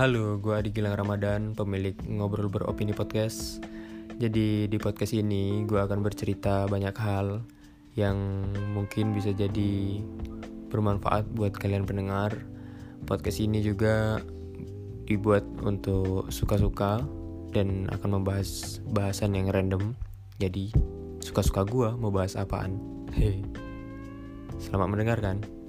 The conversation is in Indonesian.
Halo, gue Adi Gilang Ramadan, pemilik Ngobrol Beropini Podcast. Jadi di podcast ini gue akan bercerita banyak hal yang mungkin bisa jadi bermanfaat buat kalian pendengar. Podcast ini juga dibuat untuk suka-suka dan akan membahas bahasan yang random. Jadi suka-suka gue mau bahas apaan. Hei, Selamat mendengarkan.